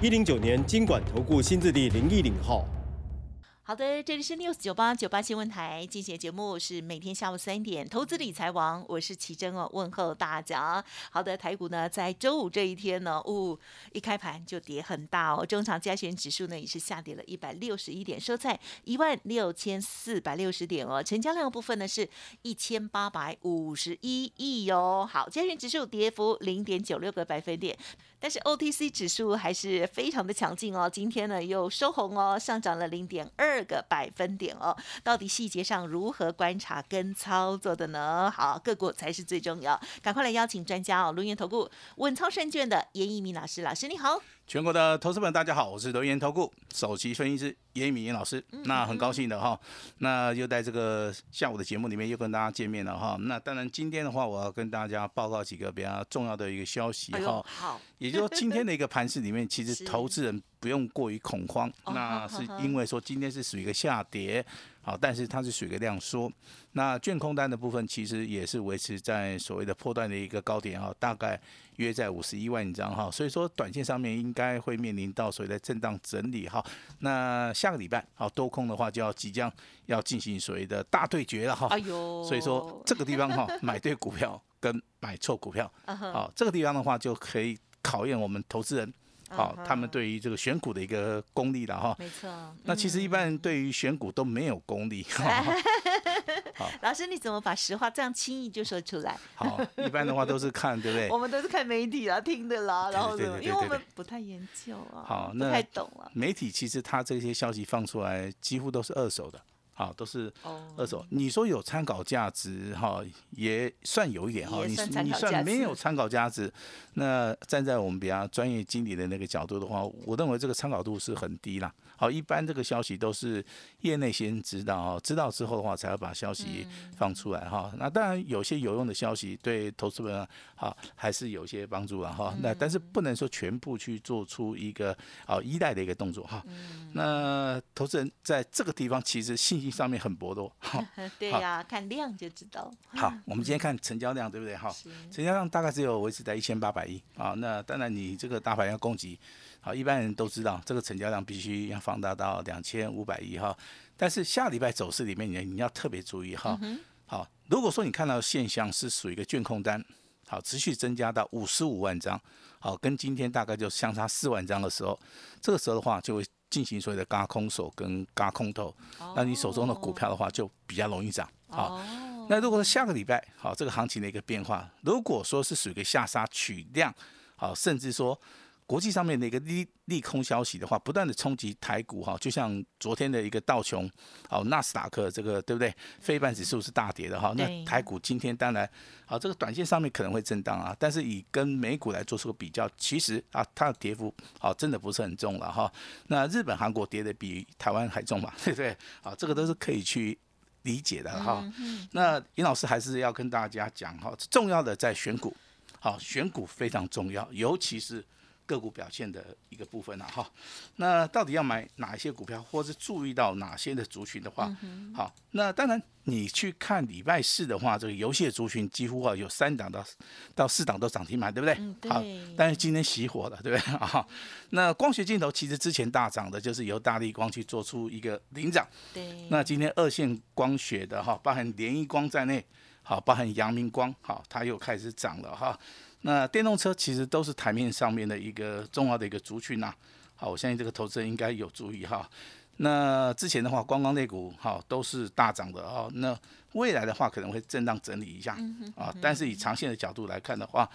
一零九年经管投顾新字第零一零号。好的，这里是 news 九八九八新闻台，进行节目是每天下午三点，投资理财王，我是奇珍哦，问候大家。好的，台股呢在周五这一天呢，呜，一开盘就跌很大哦，中长加权指数呢也是下跌了一百六十一点，收在一万六千四百六十点哦，成交量部分呢是一千八百五十一亿哦。好，加权指数跌幅零点九六个百分点，但是 OTC 指数还是非常的强劲哦，今天呢又收红哦，上涨了零点二。个百分点哦，到底细节上如何观察跟操作的呢？好，个股才是最重要，赶快来邀请专家哦，龙源投顾稳操胜券的严一鸣老师，老师你好。全国的投资们，大家好，我是德源投顾首席分析师严敏严老师。那很高兴的哈，那又在这个下午的节目里面又跟大家见面了哈。那当然今天的话，我要跟大家报告几个比较重要的一个消息哈。好，也就是说今天的一个盘市里面，其实 投资人不用过于恐慌。那是因为说今天是属于一个下跌。好，但是它是属于一个量缩，那券空单的部分其实也是维持在所谓的破断的一个高点哈，大概约在五十一万张哈，所以说短线上面应该会面临到所谓的震荡整理哈。那下个礼拜好多空的话就要即将要进行所谓的大对决了哈。哎呦，所以说这个地方哈，买对股票跟买错股票，好，这个地方的话就可以考验我们投资人。好，他们对于这个选股的一个功力了哈。没错。那其实一般人对于选股都没有功力。好，老师你怎么把实话这样轻易就说出来？好，一般的话都是看，对不对？我们都是看媒体啊，听的啦，然后什么？因为我们不太研究啊，好，不太懂啊。媒体其实他这些消息放出来，几乎都是二手的。好，都是二手。你说有参考价值，哈，也算有一点哈。你你算没有参考价值，那站在我们比较专业经理的那个角度的话，我认为这个参考度是很低啦。好，一般这个消息都是业内先知道哈，知道之后的话才会把消息放出来哈。那当然有些有用的消息对投资人好还是有些帮助了哈。那但是不能说全部去做出一个好依赖的一个动作哈。那投资人在这个地方其实信心上面很薄弱。对呀，看量就知道。好，我们今天看成交量对不对哈？成交量大概只有维持在一千八百亿啊。那当然你这个大盘要供给。好，一般人都知道这个成交量必须要放大到两千五百亿哈。但是下礼拜走势里面，你你要特别注意哈。好，如果说你看到现象是属于一个卷空单，好，持续增加到五十五万张，好，跟今天大概就相差四万张的时候，这个时候的话就会进行所谓的嘎空手跟嘎空头，那你手中的股票的话就比较容易涨。好，那如果说下个礼拜好，这个行情的一个变化，如果说是属于一个下杀取量，好，甚至说。国际上面的一个利利空消息的话，不断的冲击台股哈，就像昨天的一个道琼，好纳斯达克这个对不对？非半指数是大跌的哈，那台股今天当然好，这个短线上面可能会震荡啊，但是以跟美股来做出个比较，其实啊它的跌幅好真的不是很重了哈。那日本、韩国跌的比台湾还重嘛，对不对？好，这个都是可以去理解的哈。那尹老师还是要跟大家讲哈，重要的在选股，好选股非常重要，尤其是。个股表现的一个部分了哈，那到底要买哪一些股票，或是注意到哪些的族群的话，好，那当然你去看礼拜四的话，这个游戏的族群几乎啊有三档到到四档都涨停板，对不对？好，但是今天熄火了，对不对？啊，那光学镜头其实之前大涨的就是由大力光去做出一个领涨，对，那今天二线光学的哈，包含联益光在内，好，包含阳明光，好，它又开始涨了哈。那电动车其实都是台面上面的一个重要的一个族群呐。好，我相信这个投资人应该有注意哈。那之前的话，光光类股哈都是大涨的哦。那未来的话可能会震荡整理一下啊。但是以长线的角度来看的话，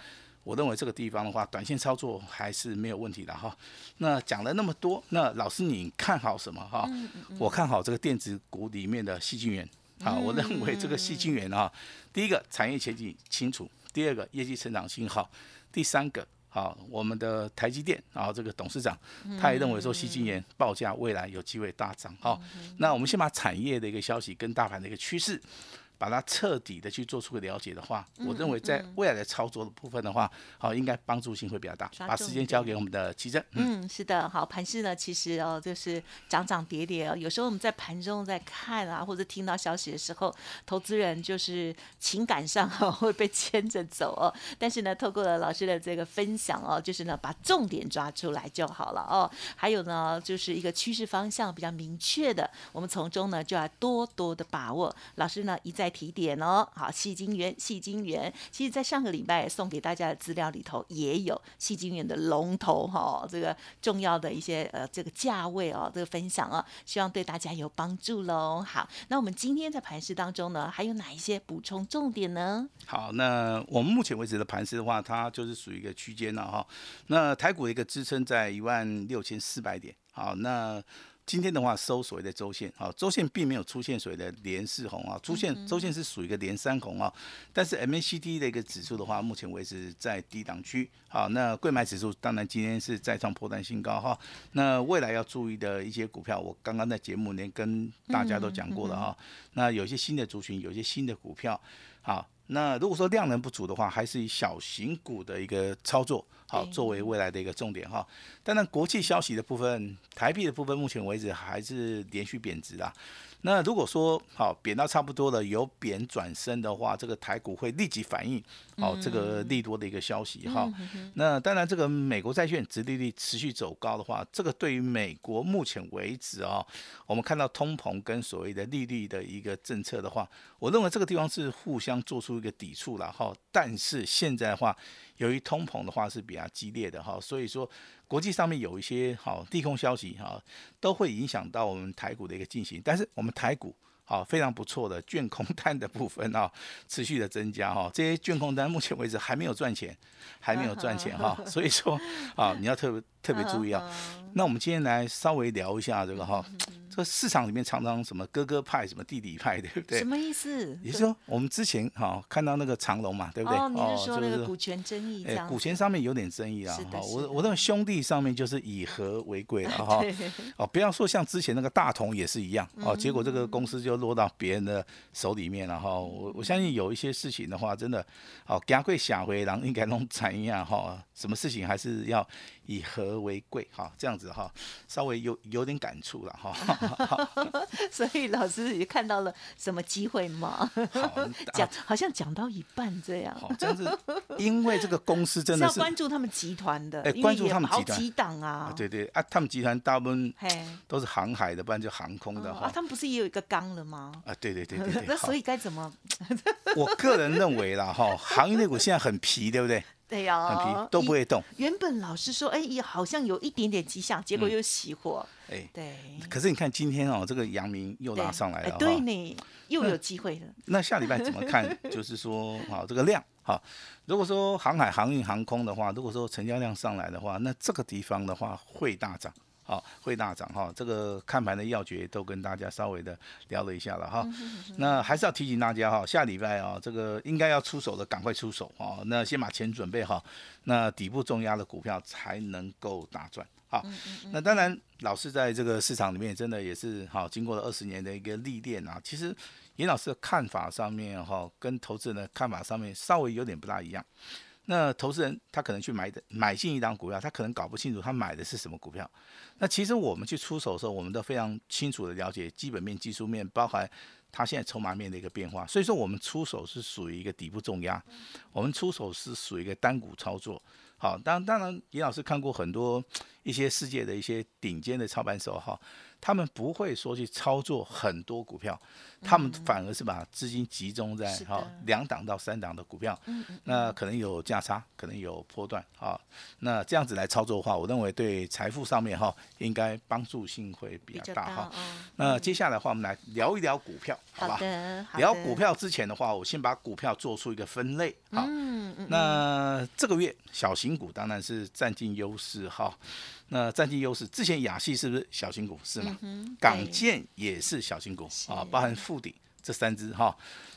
我认为这个地方的话，短线操作还是没有问题的哈。那讲了那么多，那老师你看好什么哈？我看好这个电子股里面的细晶元啊。我认为这个细晶元啊，第一个产业前景清楚。第二个业绩成长性好，第三个好，我们的台积电，然后这个董事长，他也认为说，西晶圆报价未来有机会大涨。好，那我们先把产业的一个消息跟大盘的一个趋势。把它彻底的去做出个了解的话，我认为在未来的操作的部分的话，好，应该帮助性会比较大。把时间交给我们的奇正。嗯，是的，好，盘市呢，其实哦，就是涨涨跌跌哦。有时候我们在盘中在看啊，或者听到消息的时候，投资人就是情感上会被牵着走哦。但是呢，透过了老师的这个分享哦，就是呢，把重点抓出来就好了哦。还有呢，就是一个趋势方向比较明确的，我们从中呢就要多多的把握。老师呢一再。提点哦，好，细金元，细金元，其实，在上个礼拜送给大家的资料里头也有细金元的龙头哈，这个重要的一些呃这个价位哦，这个分享啊，希望对大家有帮助喽。好，那我们今天在盘市当中呢，还有哪一些补充重点呢？好，那我们目前为止的盘市的话，它就是属于一个区间了哈。那台股的一个支撑在一万六千四百点，好，那。今天的话收所谓的周线，好，周线并没有出现所谓的连四红啊，出现周线是属于一个连三红啊，但是 MACD 的一个指数的话，目前为止在低档区，好，那贵买指数当然今天是再创破单新高哈，那未来要注意的一些股票，我刚刚在节目里面跟大家都讲过了哈，那有些新的族群，有些新的股票，好。那如果说量能不足的话，还是以小型股的一个操作好作为未来的一个重点哈。当然，国际消息的部分，台币的部分，目前为止还是连续贬值啊。那如果说好贬到差不多了，由贬转升的话，这个台股会立即反应好这个利多的一个消息哈。那当然，这个美国债券殖利率持续走高的话，这个对于美国目前为止啊，我们看到通膨跟所谓的利率的一个政策的话，我认为这个地方是互相做出一个抵触了哈。但是现在的话，由于通膨的话是比较激烈的哈，所以说。国际上面有一些好利空消息哈，都会影响到我们台股的一个进行。但是我们台股好非常不错的卷空单的部分啊，持续的增加哈。这些卷空单目前为止还没有赚钱，还没有赚钱哈。所以说啊，你要特别特别注意啊。那我们今天来稍微聊一下这个哈。这个市场里面常常什么哥哥派，什么弟弟派，对不对？什么意思？也就是说，我们之前哈看到那个长龙嘛，对不对？哦，你是说那个股权争议？哎，股权上面有点争议啊。哈，我我认为兄弟上面就是以和为贵了哈。哦，不要说像之前那个大同也是一样哦，结果这个公司就落到别人的手里面了哈。我我相信有一些事情的话，真的哦，家贵下回，然后应该弄产业啊哈，什么事情还是要。以和为贵，哈，这样子哈，稍微有有点感触了哈。所以老师也看到了什么机会吗？讲好像讲到一半这样。这样子，因为这个公司真的是要关注他们集团的，哎，关注他们集团。几档啊？对对啊，他们集团大部分都是航海的，不然就航空的哈。他们不是也有一个缸了吗？啊，对对对对对。那所以该怎么？我个人认为啦，哈，行业内股现在很皮，对不对？对呀，很皮，都不会动。原本老师说，哎，也好像有一点点迹象，结果又熄火。哎，对。可是你看今天哦，这个阳明又拉上来了，对呢，又有机会了。那下礼拜怎么看？就是说，好，这个量，好，如果说航海、航运、航空的话，如果说成交量上来的话，那这个地方的话会大涨。好，会大涨哈，这个看盘的要诀都跟大家稍微的聊了一下了哈。那还是要提醒大家哈，下礼拜啊，这个应该要出手的赶快出手啊。那先把钱准备好，那底部重压的股票才能够大赚。好，那当然老师在这个市场里面真的也是好，经过了二十年的一个历练啊。其实严老师的看法上面哈，跟投资人的看法上面稍微有点不大一样。那投资人他可能去买的买进一档股票，他可能搞不清楚他买的是什么股票。那其实我们去出手的时候，我们都非常清楚的了解基本面、技术面，包含它现在筹码面的一个变化。所以说，我们出手是属于一个底部重压，我们出手是属于一个单股操作。好，当当然，李老师看过很多一些世界的一些顶尖的操盘手哈。他们不会说去操作很多股票，他们反而是把资金集中在哈两档到三档的股票，那可能有价差，可能有波段啊，那这样子来操作的话，我认为对财富上面哈应该帮助性会比较大哈。那接下来的话，我们来聊一聊股票，好吧？聊股票之前的话，我先把股票做出一个分类，好，那这个月小型股当然是占尽优势哈。那占据优势，之前亚系是不是小型股是吗？港建也是小型股啊，包含富鼎这三只哈。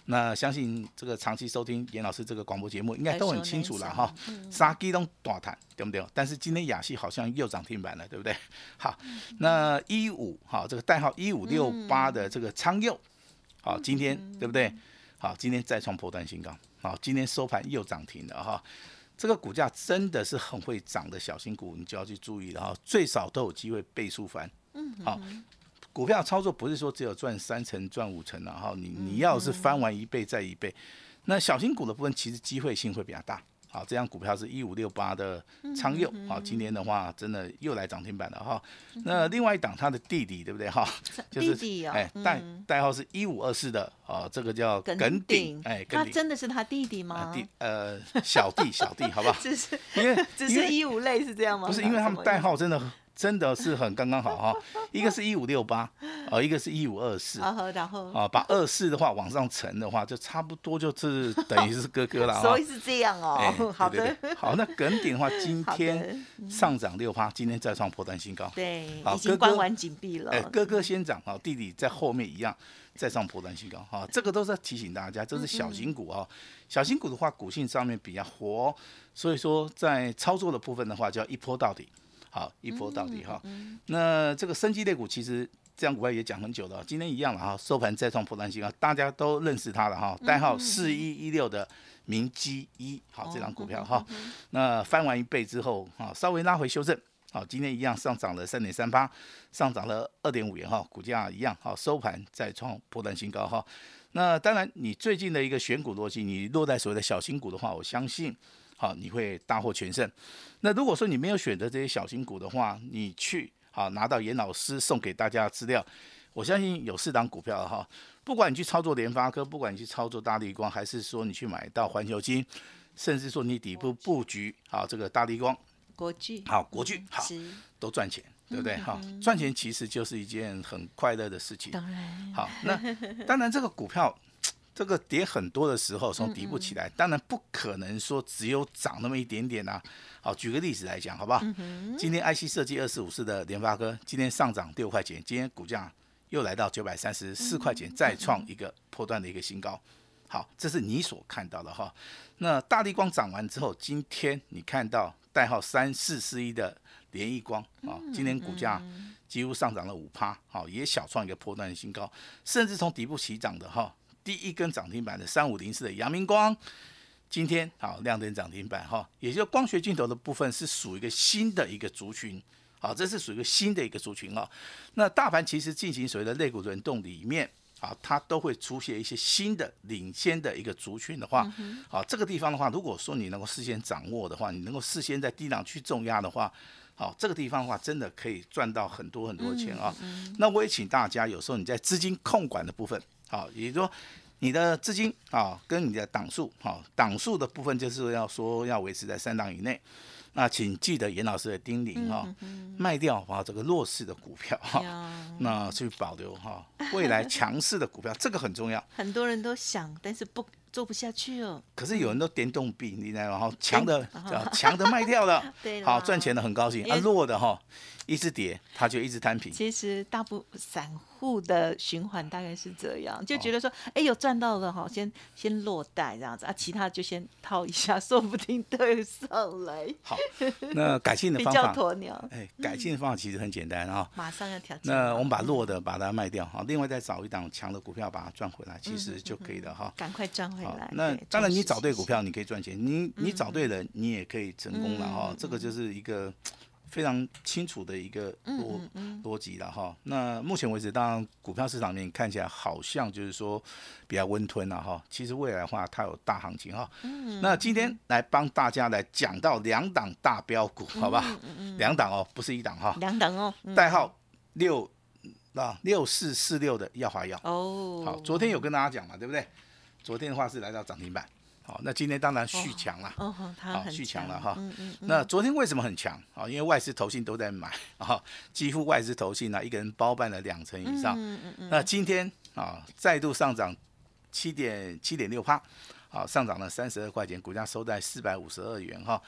那相信这个长期收听严老师这个广播节目，应该都很清楚了哈。杀鸡都大谈对不对？但是今天亚细好像又涨停板了，对不对？好，那一五哈这个代号一五六八的这个昌佑，好今天对不对？好今天再创破断新高，好今天收盘又涨停了哈。这个股价真的是很会涨的小型股，你就要去注意了哈。最少都有机会倍数翻，嗯，好。股票操作不是说只有赚三成、赚五成然后你你要是翻完一倍再一倍，那小型股的部分其实机会性会比较大。好，这张股票是一五六八的昌佑，好，今天的话真的又来涨停板了哈。那另外一档它的弟弟对不对哈？就是哎代代号是一五二四的哦，这个叫耿鼎，哎，他真的是他弟弟吗？弟呃小弟小弟，好不好？只是因为只是一五类是这样吗？不是，因为他们代号真的。真的是很刚刚好哈，一个是一五六八，哦，一个是一五二四，然后啊，把二四的话往上乘的话，就差不多就是等于是哥哥了 所以是这样哦，好的，好，那耿鼎的话，今天上涨六趴，今天再创破断新高，对，已经关完紧闭了。哎，哥哥先涨，啊，弟弟在后面一样再上破断新高，哈，这个都是提醒大家，这是小型股啊，小型股的话，股性上面比较活，所以说在操作的部分的话，就要一波到底。好，一波到底哈。那这个生机类股其实这样股票也讲很久了，今天一样了哈，收盘再创破断新高，大家都认识它了哈，代号四一一六的明基一，好，这张股票哈。那翻完一倍之后，哈，稍微拉回修正，好，今天一样上涨了三点三八，上涨了二点五元哈，股价一样，好，收盘再创破断新高哈。那当然，你最近的一个选股逻辑，你落在所谓的小新股的话，我相信。好，你会大获全胜。那如果说你没有选择这些小型股的话，你去好拿到严老师送给大家的资料，我相信有四档股票哈，不管你去操作联发科，不管你去操作大立光，还是说你去买到环球金，甚至说你底部布局好这个大立光、国巨，好国巨，好都赚钱，对不对？哈，赚钱其实就是一件很快乐的事情。当然，好，那当然这个股票。这个跌很多的时候，从底部起来，当然不可能说只有涨那么一点点呐。好，举个例子来讲，好不好？今天 IC 设计二四五四的联发科，今天上涨六块钱，今天股价又来到九百三十四块钱，再创一个破断的一个新高。好，这是你所看到的哈。那大力光涨完之后，今天你看到代号三四四一的联益光啊，今天股价几乎上涨了五趴，好，也小创一个破断的新高，甚至从底部起涨的哈。第一根涨停板的三五零四的阳明光，今天好亮灯涨停板哈，也就光学镜头的部分是属于一个新的一个族群，好，这是属于一个新的一个族群啊。那大盘其实进行所谓的肋骨轮动里面啊，它都会出现一些新的领先的一个族群的话，好，这个地方的话，如果说你能够事先掌握的话，你能够事先在低档去重压的话，好，这个地方的话，真的可以赚到很多很多钱啊。那我也请大家，有时候你在资金控管的部分。好，也就是说，你的资金啊，跟你的档数，好，档数的部分就是要说要维持在三档以内。那请记得严老师的叮咛哈，卖掉啊这个弱势的股票哈，那去保留哈 未来强势的股票，这个很重要。很多人都想，但是不做不下去哦。可是有人都点动笔，你知道吗？强的强的卖掉了，好赚钱的很高兴，啊弱的哈。一直跌，他就一直摊平。其实大部散户的循环大概是这样，就觉得说，哎，有赚到了哈，先先落袋这样子啊，其他就先套一下，说不定对上来。好，那改进的方法，鸵鸟。哎，改进的方法其实很简单啊，马上要调整。那我们把弱的把它卖掉，哈，另外再找一档强的股票把它赚回来，其实就可以了哈。赶快赚回来。那当然，你找对股票你可以赚钱，你你找对人你也可以成功了哈。这个就是一个。非常清楚的一个逻逻辑了哈。那目前为止，当然股票市场面看起来好像就是说比较温吞了哈。其实未来的话，它有大行情哈。那今天来帮大家来讲到两档大标股，好吧？两档哦，不是一档哈。两档哦。代号六啊六四四六的耀华药哦。好，昨天有跟大家讲嘛，对不对？昨天的话是来到涨停板。好，那今天当然续强了，好续强了哈。那昨天为什么很强啊？因为外资投信都在买啊，几乎外资投信呢一个人包办了两成以上。那今天啊再度上涨七点七点六帕，好上涨了三十二块钱，股价收在四百五十二元哈。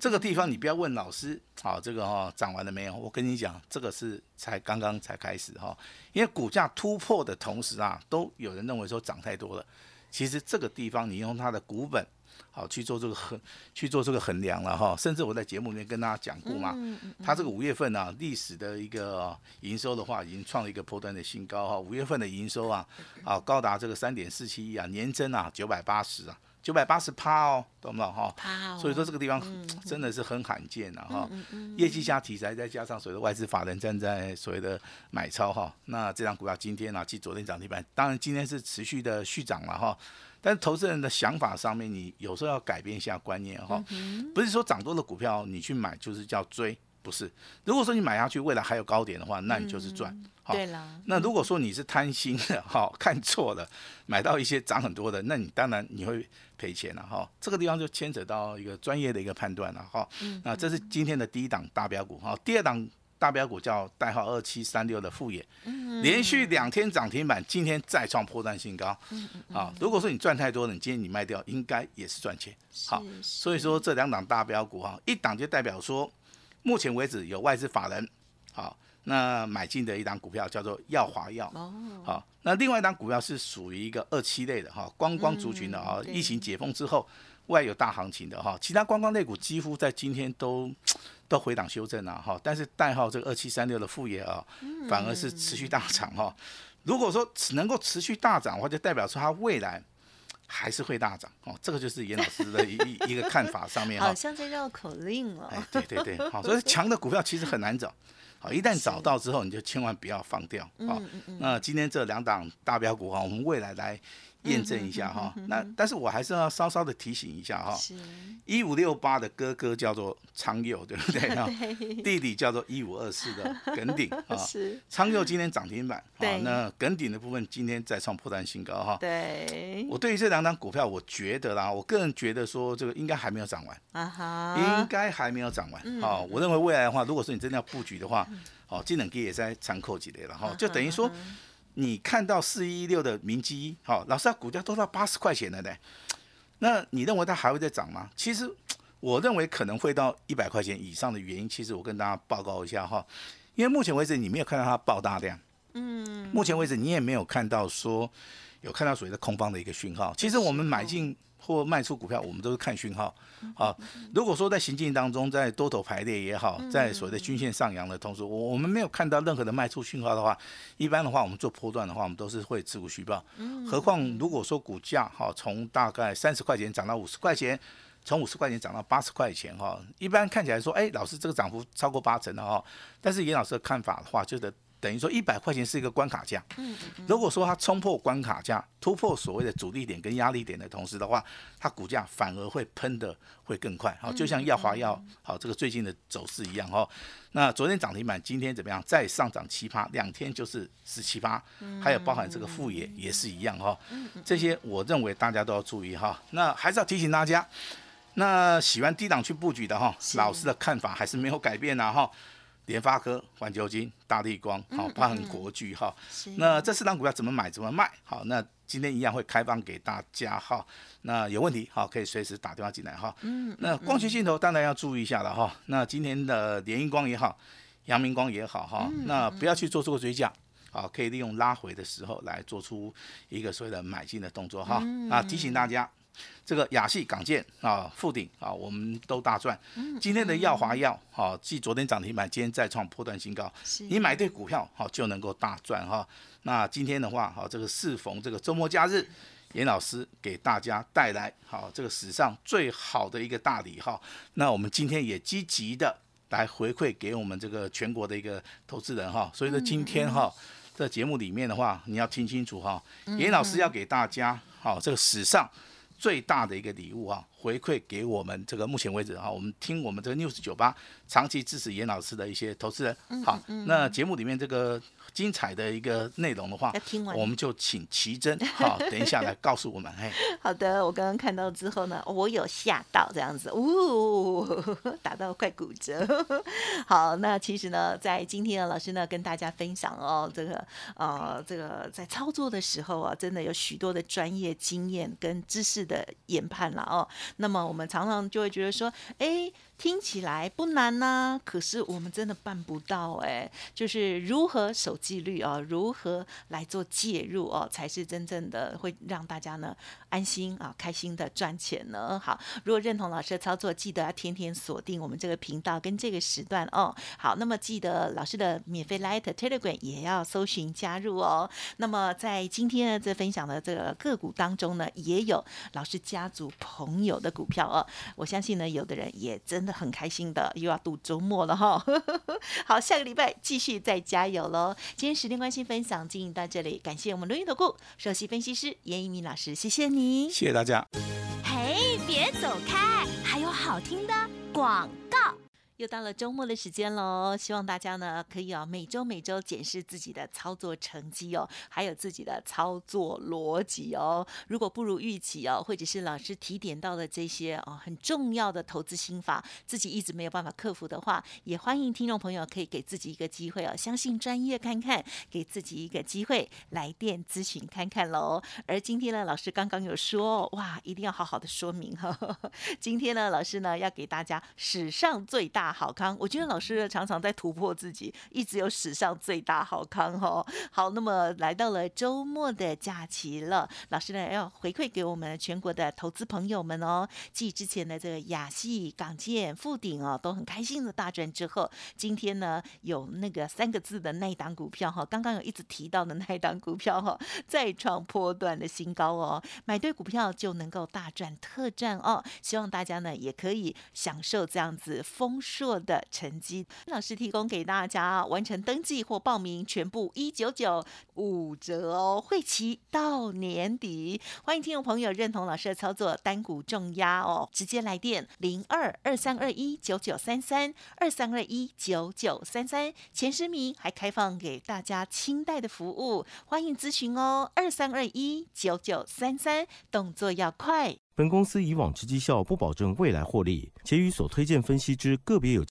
这个地方你不要问老师，好这个哈涨完了没有？我跟你讲，这个是才刚刚才开始哈，因为股价突破的同时啊，都有人认为说涨太多了。其实这个地方你用它的股本。好去做这个衡去做这个衡量了哈，甚至我在节目里面跟大家讲过嘛，它这个五月份呢历史的一个营收的话，已经创了一个破断的新高哈，五月份的营收啊，啊高达这个三点四七亿啊，年增啊九百八十啊，九百八十趴哦，懂不懂哈？哦所以说这个地方真的是很罕见的哈，业绩加题材再加上所谓的外资法人站在所谓的买超哈，那这张股票今天啊，继昨天涨停板，当然今天是持续的续涨了哈。但是投资人的想法上面，你有时候要改变一下观念哈，不是说涨多的股票你去买就是叫追，不是。如果说你买下去未来还有高点的话，那你就是赚。对了。那如果说你是贪心的哈，看错了，买到一些涨很多的，那你当然你会赔钱了哈。这个地方就牵扯到一个专业的一个判断了哈。那这是今天的第一档大标股哈，第二档。大标股叫代号二七三六的富野，连续两天涨停板，今天再创破断新高。好，如果说你赚太多了，你今天你卖掉，应该也是赚钱。好，所以说这两档大标股哈，一档就代表说，目前为止有外资法人好，那买进的一档股票叫做耀华药。哦，好，那另外一档股票是属于一个二七类的哈，观光族群的啊，疫情解封之后。外有大行情的哈，其他观光类股几乎在今天都都回档修正了哈，但是代号这个二七三六的副业啊，反而是持续大涨哈。如果说能够持续大涨的话，就代表说它未来还是会大涨哦。这个就是严老师的一一个看法上面哈。好像在绕口令哦。哎，对对对，好，所以强的股票其实很难找，好，一旦找到之后，你就千万不要放掉啊。那今天这两档大标股哈，我们未来来。验证一下哈，那但是我还是要稍稍的提醒一下哈，一五六八的哥哥叫做昌佑，对不对 啊？弟弟叫做一五二四的耿鼎 啊。是。昌佑今天涨停板，啊，那耿鼎的部分今天再创破单新高哈。对。我对于这两张股票，我觉得啦，我个人觉得说这个应该还没有涨完啊哈，应该还没有涨完好，我认为未来的话，如果说你真的要布局的话，哦，技能机也在参考几类了哈，就等于说。你看到四一六的明基，好，老师，它股价都到八十块钱了呢，那你认为它还会再涨吗？其实 我认为可能会到一百块钱以上的原因，其实我跟大家报告一下哈，因为目前为止你没有看到它爆大量，嗯，目前为止你也没有看到说有看到所谓的空方的一个讯号，其实我们买进。或卖出股票，我们都是看讯号。好，如果说在行进当中，在多头排列也好，在所谓的均线上扬的同时，我我们没有看到任何的卖出讯号的话，一般的话，我们做波段的话，我们都是会持股续报。何况如果说股价哈从大概三十块钱涨到五十块钱，从五十块钱涨到八十块钱哈，一般看起来说，哎，老师这个涨幅超过八成的哈。但是严老师的看法的话，就是。等于说一百块钱是一个关卡价，嗯，如果说它冲破关卡价，突破所谓的阻力点跟压力点的同时的话，它股价反而会喷的会更快，好，就像耀华药好这个最近的走势一样哈。那昨天涨停板，今天怎么样？再上涨七八，两天就是十七八，还有包含这个副业也是一样哈。这些我认为大家都要注意哈。那还是要提醒大家，那喜欢低档去布局的哈，老师的看法还是没有改变的哈。联发科、环球金、大地光，好，包含国巨哈。那这四档股票怎么买、怎么卖？好，那今天一样会开放给大家哈。那有问题好，可以随时打电话进来哈。嗯。那光学镜头当然要注意一下了哈。那今天的联英光也好，阳明光也好哈，那不要去做这个追加，好，可以利用拉回的时候来做出一个所谓的买进的动作哈。啊，提醒大家。这个亚细港建啊，富鼎啊，我们都大赚。今天的耀华药啊，继昨天涨停板，今天再创破断新高。你买对股票好就能够大赚哈。那今天的话，好这个适逢这个周末假日，严老师给大家带来好这个史上最好的一个大礼哈。那我们今天也积极的来回馈给我们这个全国的一个投资人哈。所以说今天哈，在节目里面的话，你要听清楚哈，严老师要给大家好这个史上。最大的一个礼物啊，回馈给我们这个目前为止哈，我们听我们这个 news 酒吧长期支持严老师的一些投资人。好，那节目里面这个精彩的一个内容的话，我们就请奇珍 好，等一下来告诉我们。嘿，好的，我刚刚看到之后呢，我有吓到这样子，呜，打到快骨折。好，那其实呢，在今天呢，老师呢跟大家分享哦，这个呃，这个在操作的时候啊，真的有许多的专业经验跟知识的研判了哦。那么我们常常就会觉得说，哎。听起来不难呐，可是我们真的办不到哎。就是如何守纪律啊，如何来做介入哦，才是真正的会让大家呢安心啊、开心的赚钱呢。好，如果认同老师的操作，记得要天天锁定我们这个频道跟这个时段哦。好，那么记得老师的免费 Light Telegram 也要搜寻加入哦。那么在今天的这分享的这个个股当中呢，也有老师家族朋友的股票哦。我相信呢，有的人也。真的很开心的，又要度周末了哈。好，下个礼拜继续再加油喽。今天时间关系，分享进行到这里，感谢我们录音投顾首席分析师严一鸣老师，谢谢你，谢谢大家。嘿，别走开，还有好听的广告。又到了周末的时间喽，希望大家呢可以哦每周每周检视自己的操作成绩哦，还有自己的操作逻辑哦。如果不如预期哦，或者是老师提点到的这些哦很重要的投资心法，自己一直没有办法克服的话，也欢迎听众朋友可以给自己一个机会哦，相信专业看看，给自己一个机会来电咨询看看喽。而今天呢，老师刚刚有说哇，一定要好好的说明哈。今天呢，老师呢要给大家史上最大。大好康，我觉得老师常常在突破自己，一直有史上最大好康哦。好，那么来到了周末的假期了，老师呢要回馈给我们全国的投资朋友们哦。继之前的这个亚细、港建、富鼎哦都很开心的大赚之后，今天呢有那个三个字的那一档股票哈，刚刚有一直提到的那一档股票哈，再创波段的新高哦。买对股票就能够大赚特赚哦。希望大家呢也可以享受这样子丰。硕的成绩，老师提供给大家，完成登记或报名全部一九九五折哦，会期到年底。欢迎听众朋友认同老师的操作，单股重压哦，直接来电零二二三二一九九三三二三二一九九三三，前十名还开放给大家清代的服务，欢迎咨询哦，二三二一九九三三，动作要快。本公司以往之绩效不保证未来获利，且与所推荐分析之个别有。